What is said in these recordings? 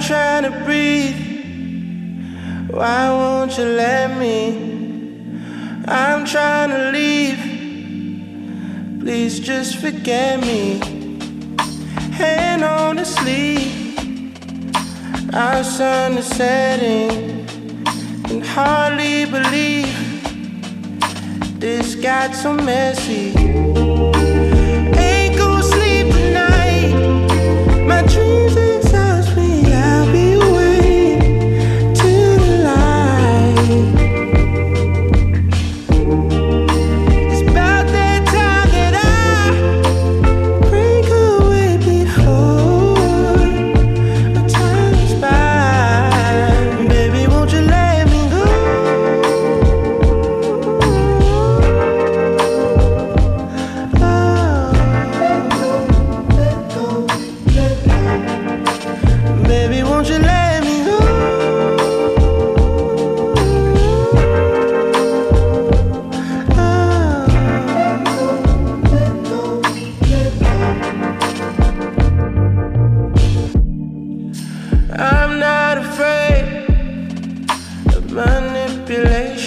I'm trying to breathe. Why won't you let me? I'm trying to leave. Please just forget me. Hand on the sleeve. Our sun is setting. Can hardly believe this got so messy. Ain't go sleep tonight. My dreams.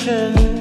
ocean.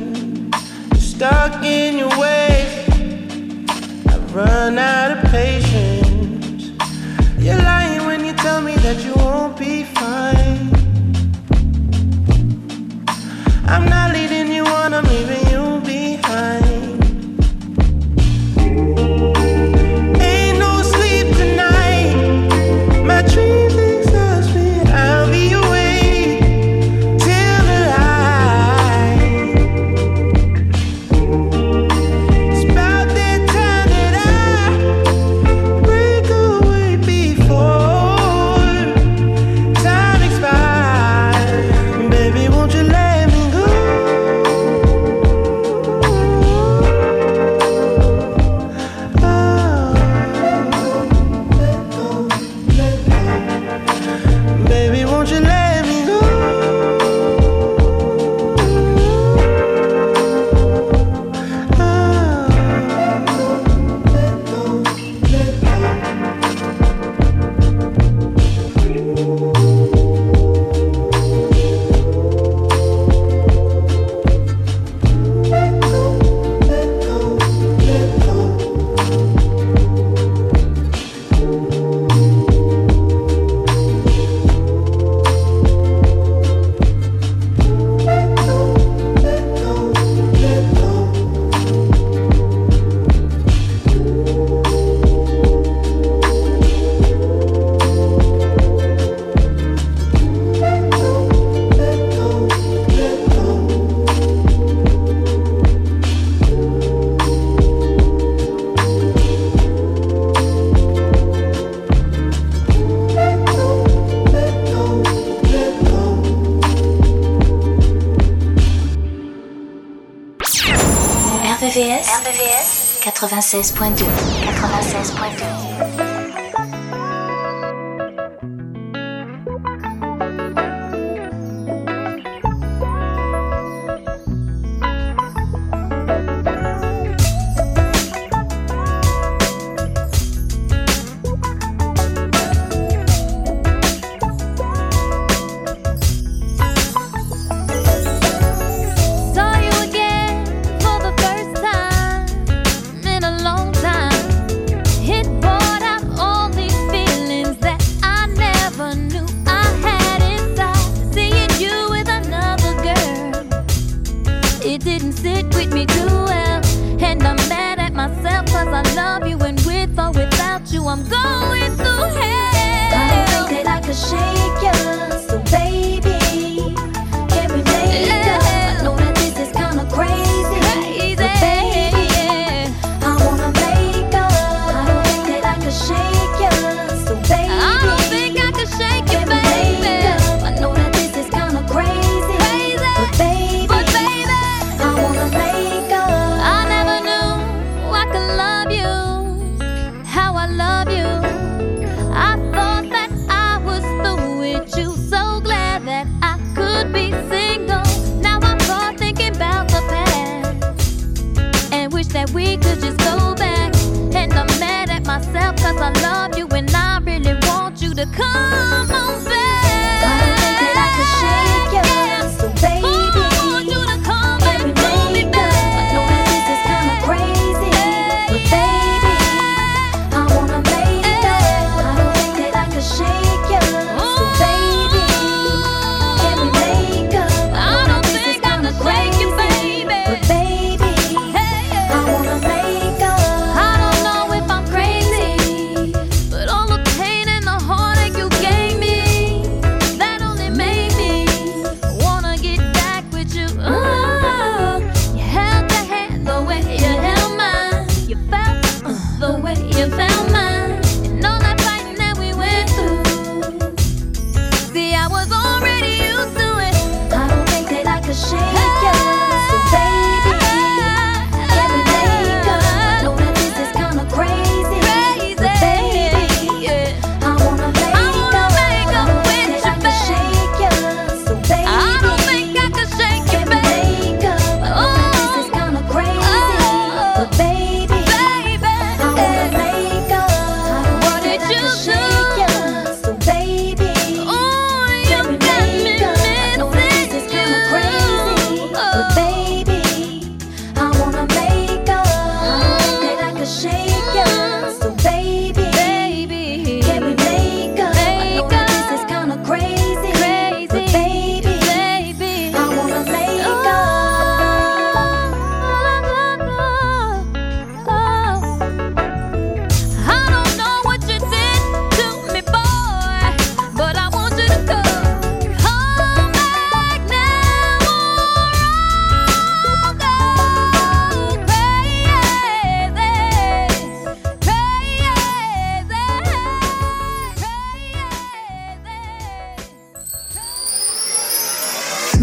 RBVS 96.2 96.2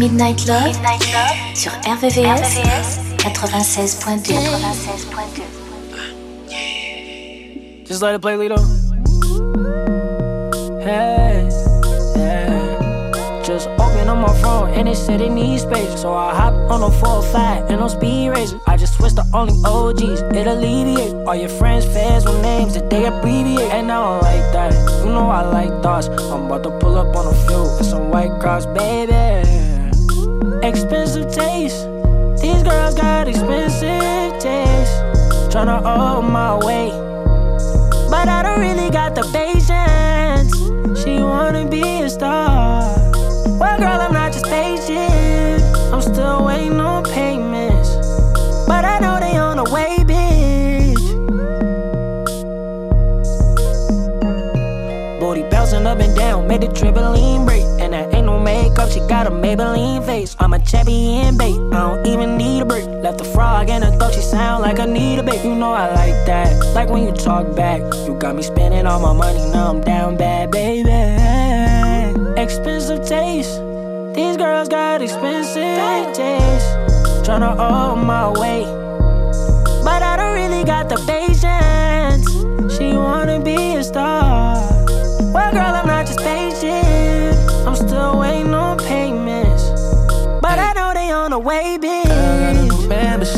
crazy, Midnight Love, sur RVVS, 96.2. 96.2. Just let it play, Lito. Hey, yeah. Just open up my phone and it said it needs space. So I hop on a 405 and on speed racer. I just switched to only OGs, it alleviate. All your friends, fans with names that they abbreviate. And I don't like that. You know I like thoughts. I'm about to pull up on a few with some white cross, baby. Expensive taste. These girls got expensive taste. Tryna hold my weight. But I don't really got the patience. She wanna be a star. Well, girl, I'm not just patient. I'm still waiting on payments. Down, made the trampoline break. And that ain't no makeup, she got a Maybelline face. I'm a champion babe. I don't even need a break. Left a frog and I thought she sound like Anita Babe. You know I like that, like when you talk back. You got me spending all my money, now I'm down bad, baby. Expensive taste, these girls got expensive taste. Tryna hold my weight, but I don't really got the patience. She wanna be a star. Well,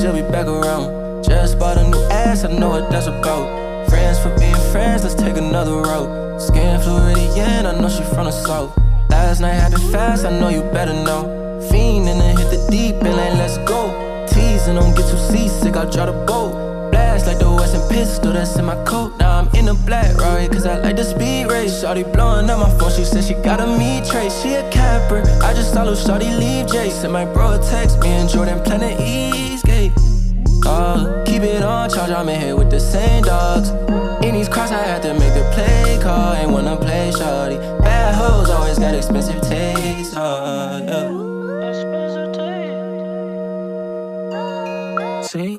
she'll be back around. Just bought a new ass, I know what that's about. Friends for being friends, let's take another route. Skin Floridian, I know she from the south. Last night happened fast, I know you better know. Fiend and then hit the deep and then let's go. Teasing, don't get too seasick, I'll draw the boat. Blast like the Western pistol that's in my coat. Now I'm in a black Rari, cause I like the speed race. Shawty blowing up my phone, she said she got a me trace. She a capper, I just saw Shawty leave. And my bro text me and Jordan Planet Eastgate. Uh, keep it on charge, I'm in here with the same dogs. In these cross, I had to make the play call. Ain't wanna play shawty. Bad hoes always got expensive taste. Uh, yeah. See?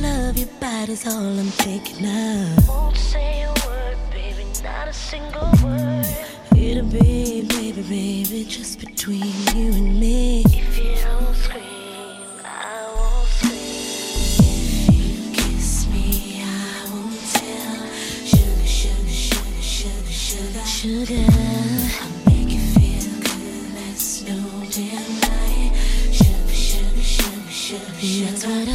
love, your body's all I'm thinking of. Won't say a word, baby, not a single word. It'll be, baby, baby, just between you and me. If you don't scream, I won't scream. If you kiss me, I won't tell. Sugar, sugar, sugar, sugar, sugar, sugar. I'll make you feel good, that's no damn lie. Sugar, sugar, sugar, sugar, sugar. That's what I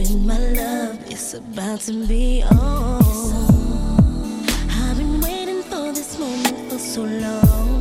you my love, it's about to be on. I've been waiting for this moment for so long.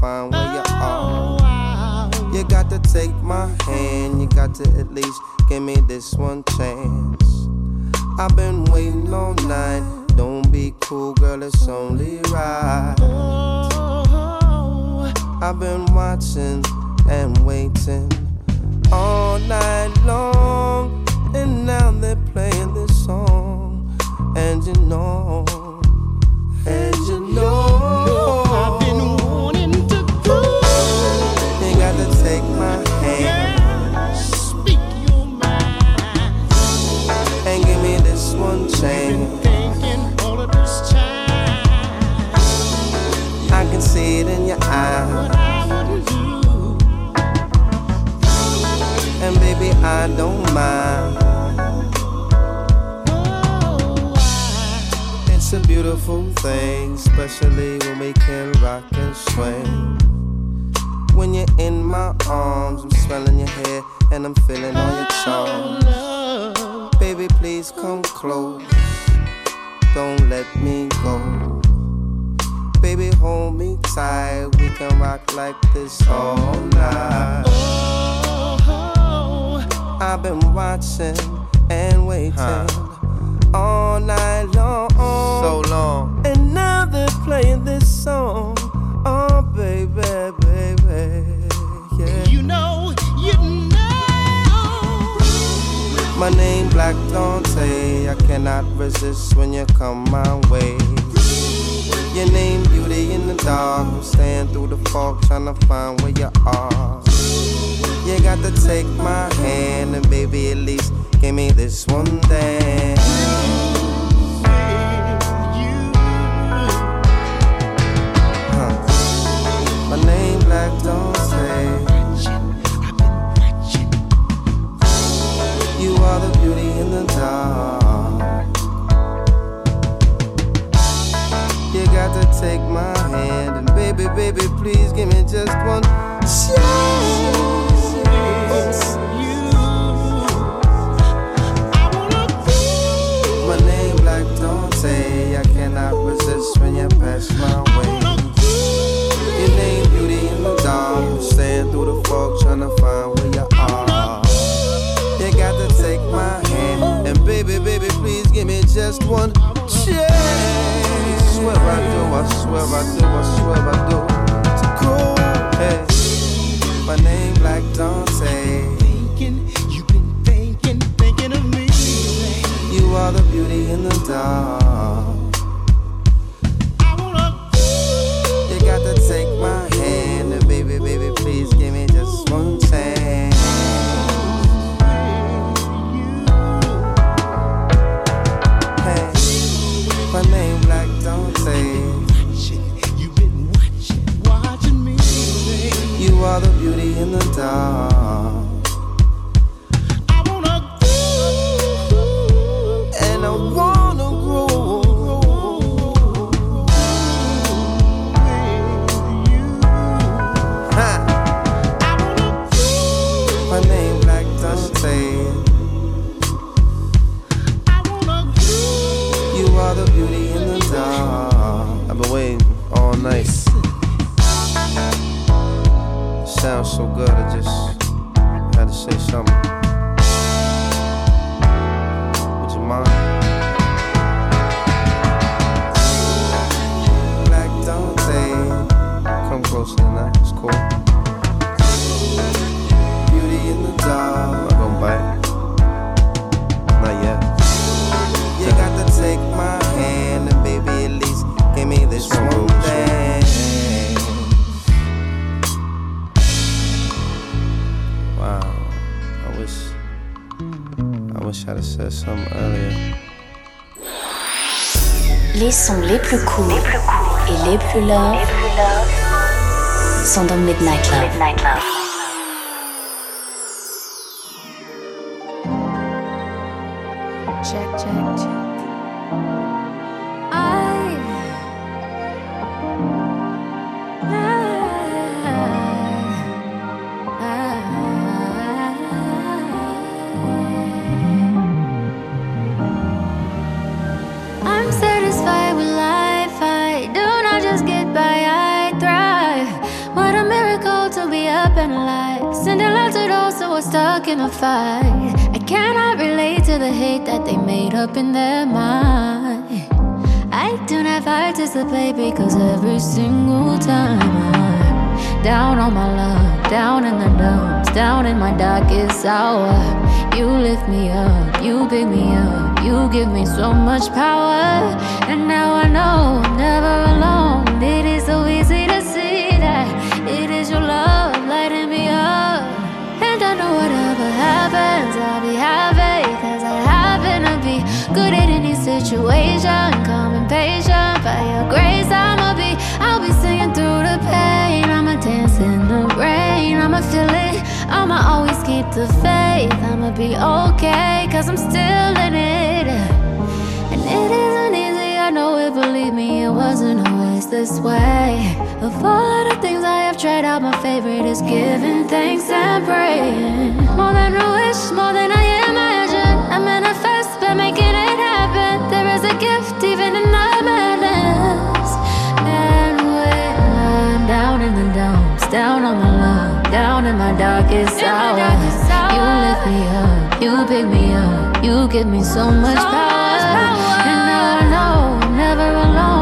Find where fine you are. You got to take my hand, you got to at least give me this one chance. I've been waiting all night. Don't be cool, girl, it's only right. I've been watching and waiting all night long, and now they're playing this song, and you know. And I don't mind. It's a beautiful thing, especially when we can rock and swing. When you're in my arms, I'm smelling your hair and I'm feeling all your charms. Baby, please come close. Don't let me go. Baby, hold me tight. We can rock like this all night. I've been watching and waiting all night long. So long. And now they're playing this song. Oh, baby, baby. Yeah. You know, you know. My name Black Dante. I cannot resist when you come my way. Your name, beauty in the dark. I'm staying through the fog, trying to find where you are. You got to take my hand and baby, at least give me this one thing. Huh. My name, Black, don't say. You are the beauty in the dark. You got to take my hand and baby, baby, please give me just one chance. I cannot resist when you pass my way. Your name beauty in the dark, I'm staying through the fog trying find where you are. You got to take my hand and baby, baby, please give me just one chance. Swear I do, I swear I do, I swear I do. It's cool, hey. My name Black Dante. Thinking, you've been thinking, thinking of me. You are the beauty in the dark. In the dark. Sounds so good, I just earlier. Les sons les plus cool et les plus love sont dans Midnight Love. Check, participate because every single time I'm down on my luck, down in the dumps, down in my darkest hour. You lift me up, you pick me up, you give me so much power. And now I know I'm never alone. It is so easy to see that it is your love lighting me up. And I know whatever happens, I'll be happy. Cause I happen to be good at any situation. Rain. I'ma always keep the faith. I'ma be okay. Cause I'm still in it. And it isn't easy, I know it, believe me, it wasn't always this way. Of all the things I have tried out, my favorite is giving thanks and praying. More than a wish, more than I imagine. I manifest by making it happen. There is a gift even in the madness. And when I'm down in the dumps, down on my luck, down in my darkest hour, you lift me up, you pick me up, you give me so much power. And now I know I'm never alone.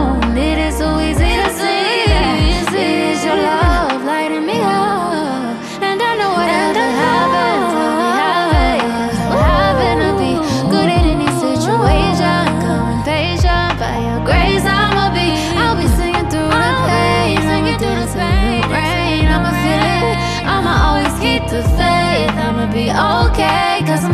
Okay, cause I'm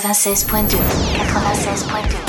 96.2 96.2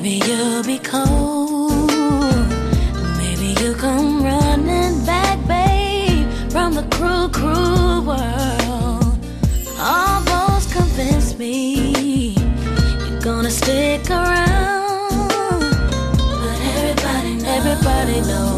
Maybe you'll be cold. Maybe you'll come running back, babe, from the cruel, cruel world. Almost convinced me you're gonna stick around. But everybody knows. Everybody knows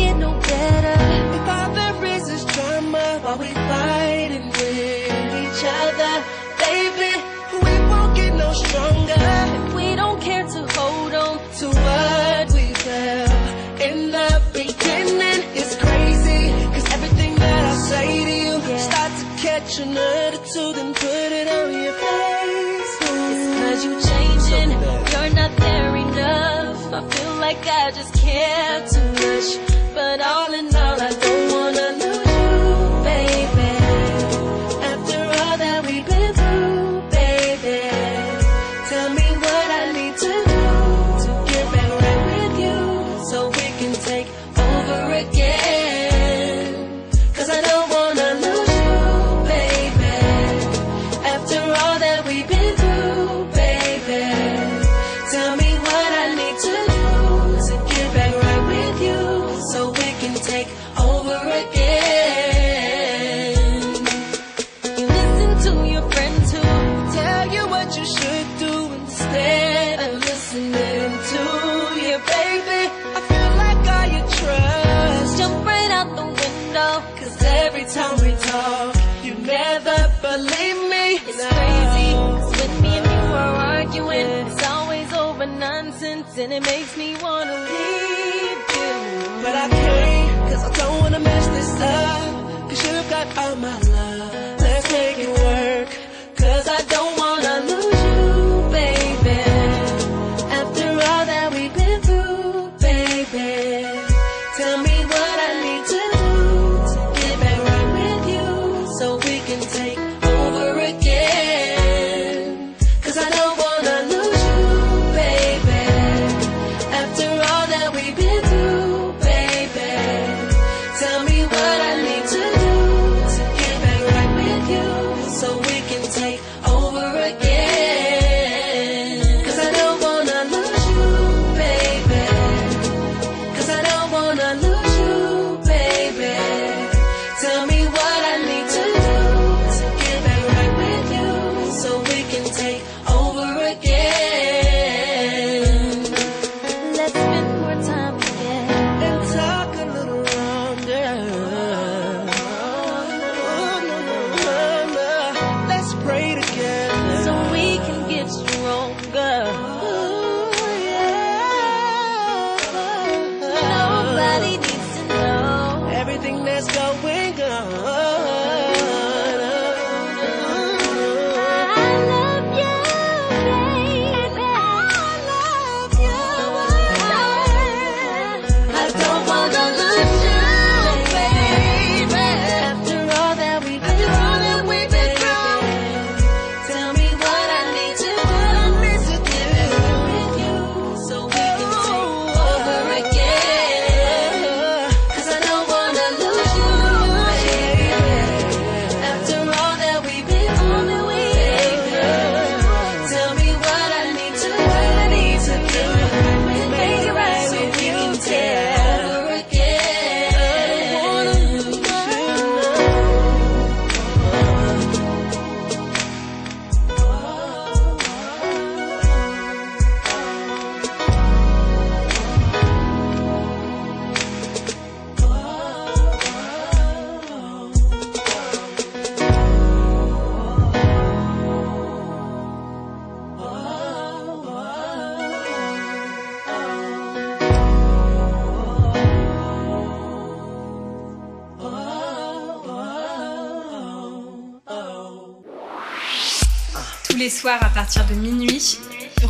get no better. If all there is is drama, while we fighting with each other, baby, we won't get no stronger. If we don't care to hold on to what we felt in the beginning, it's crazy. Cause everything that I say to you yeah. starts to catch an attitude and put it on your face. It's cause you changing, you're not there enough. I feel like I just care too much but all in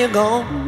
you go.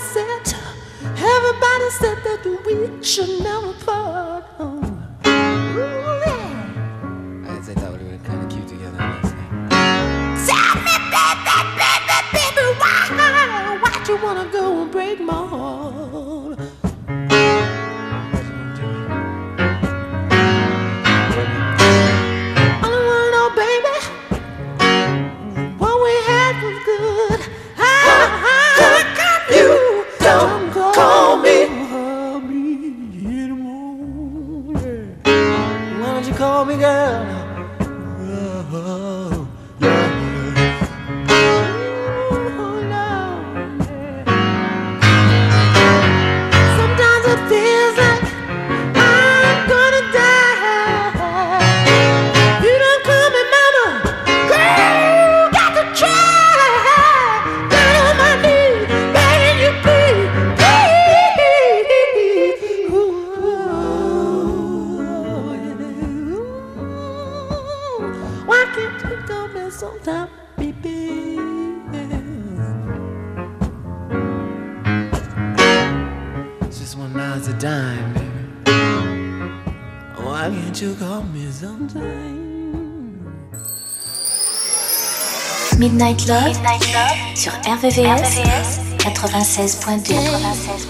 said, everybody said that we should never part. Oh. Night Love, sur RVVS, 96.2. 96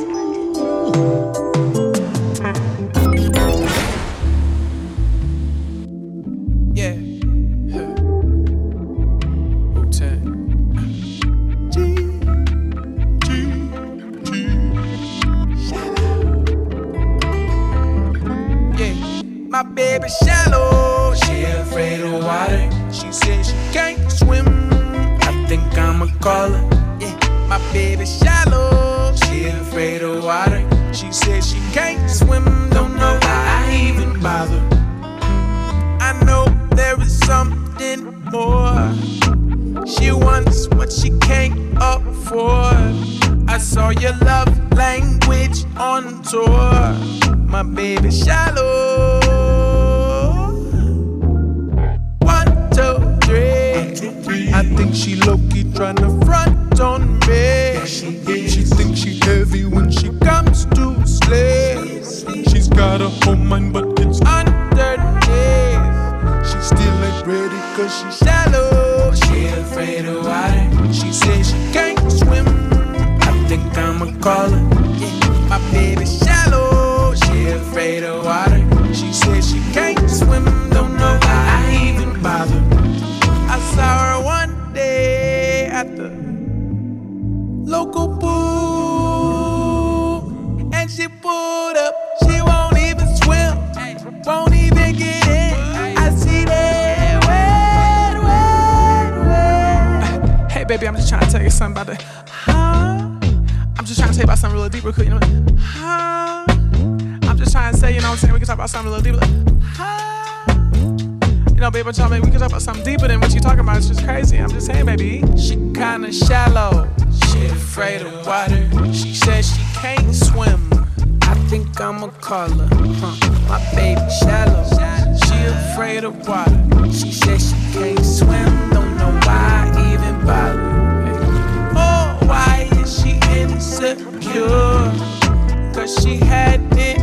call her. Yeah, my baby shallow. She afraid of water. She says she can't swim, don't know why I even bother. I know there is something more. She wants what she can't afford. I saw your love language on tour. My baby shallow. One, two, three. I think she looked she tryna front on me. She, she thinks she heavy when she comes to slay. She's got a whole mind, but it's underneath. She still ain't ready, cause she's shallow. She afraid of water. She says she can't swim. I think I'ma call her. Yeah, my baby shallow. She afraid of water. Baby, I'm just trying to tell you something about the huh. I'm just trying to tell you about something real deep, deeper, cause you know, huh. I'm just trying to say, you know what I'm saying? We can talk about something a little deeper, huh. You know, baby, tell me we can talk about something deeper than what you're talking about. It's just crazy. I'm just saying, baby. She kinda shallow. She afraid of water. She says she can't swim. I think I'ma call her. Huh. My baby shallow. She afraid of water. She says she can't swim. Don't know why even bother. Eh? Oh, why is she insecure? Cause she had it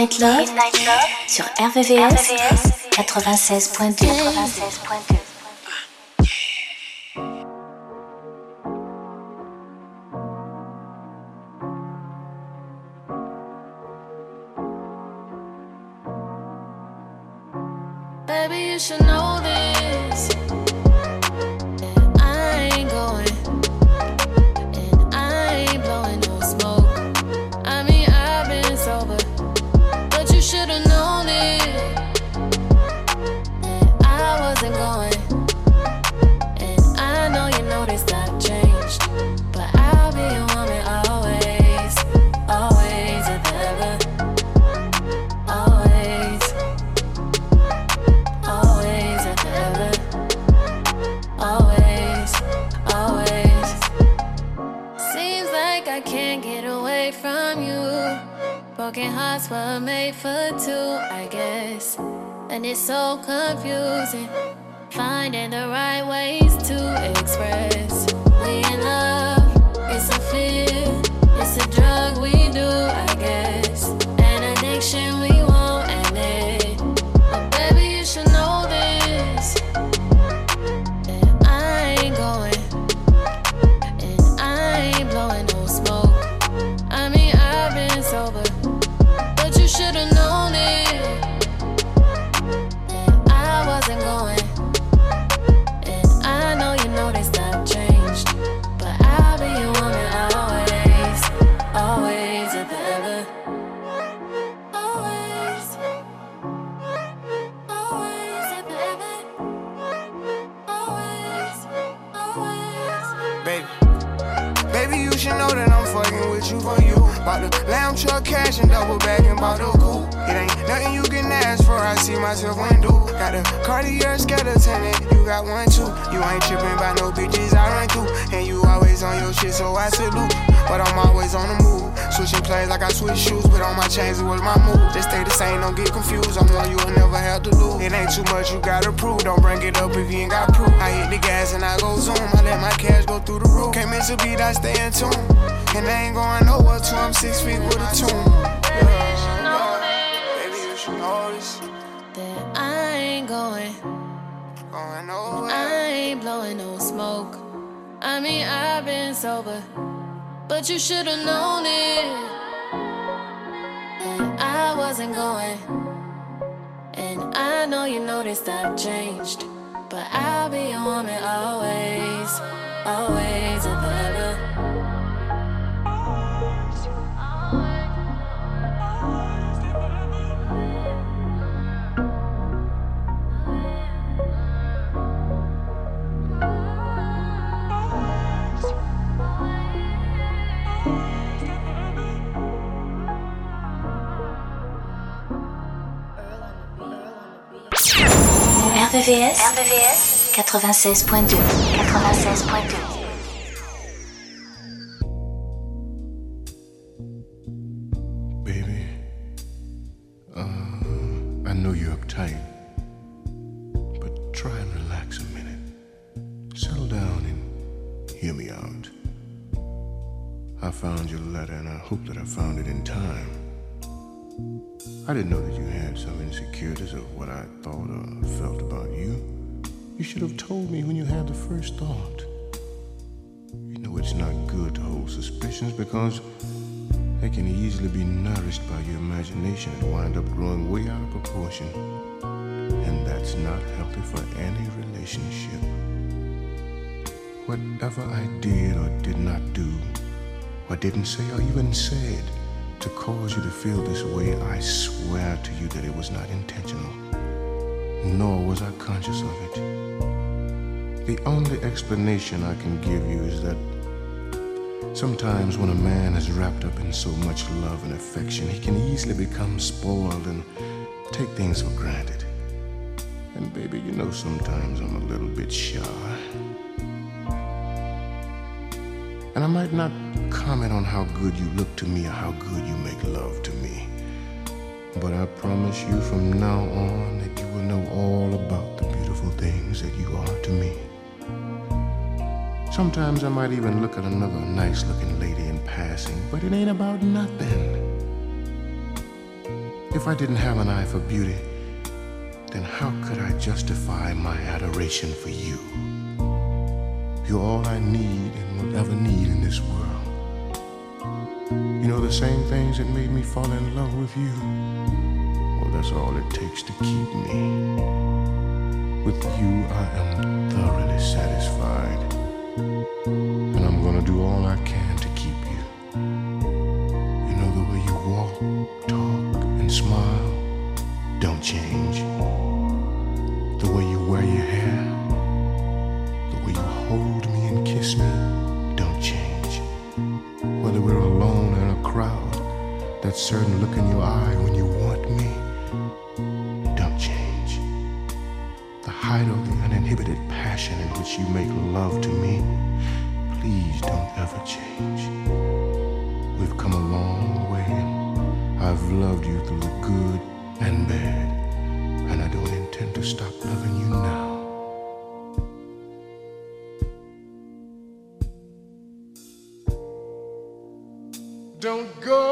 Love, sur RVVS, 96.2. 96.2. so confused. RBVS, RBVS 96.2 96.2 first thought. You know it's not good to hold suspicions because they can easily be nourished by your imagination and wind up growing way out of proportion. And that's not healthy for any relationship. Whatever I did or did not do, or didn't say or even said to cause you to feel this way, I swear to you that it was not intentional, nor was I conscious of it. The only explanation I can give you is that sometimes when a man is wrapped up in so much love and affection, he can easily become spoiled and take things for granted. And baby, you know sometimes I'm a little bit shy. And I might not comment on how good you look to me or how good you make love to me. But I promise you from now on that you will know all about the beautiful things that you are to me. Sometimes I might even look at another nice looking lady in passing, but it ain't about nothing. If I didn't have an eye for beauty, then how could I justify my adoration for you? You're all I need and will ever need in this world. You know the same things that made me fall in love with you? Well, that's all it takes to keep me. With you, I am thoroughly satisfied. And I'm gonna do all I can to keep you. You know the way you walk, talk, and smile don't change. The way you wear your hair, the way you hold me and kiss me don't change. Whether we're alone in a crowd, that certain look in your eye when you want me don't change. The height of the uninhibited passion in which you make love to me, please don't ever change. We've come a long way, I've loved you through the good and bad, and I don't intend to stop loving you now. Don't go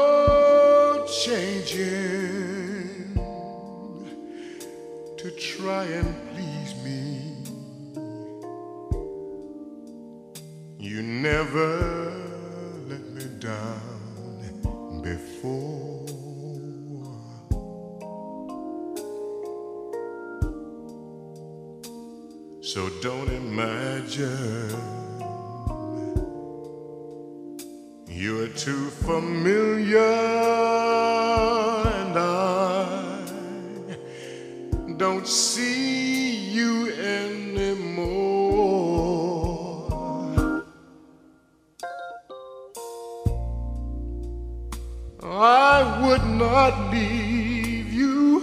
I would not leave you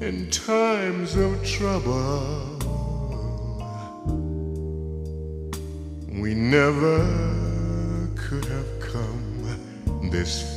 in times of trouble. We never could have come this far.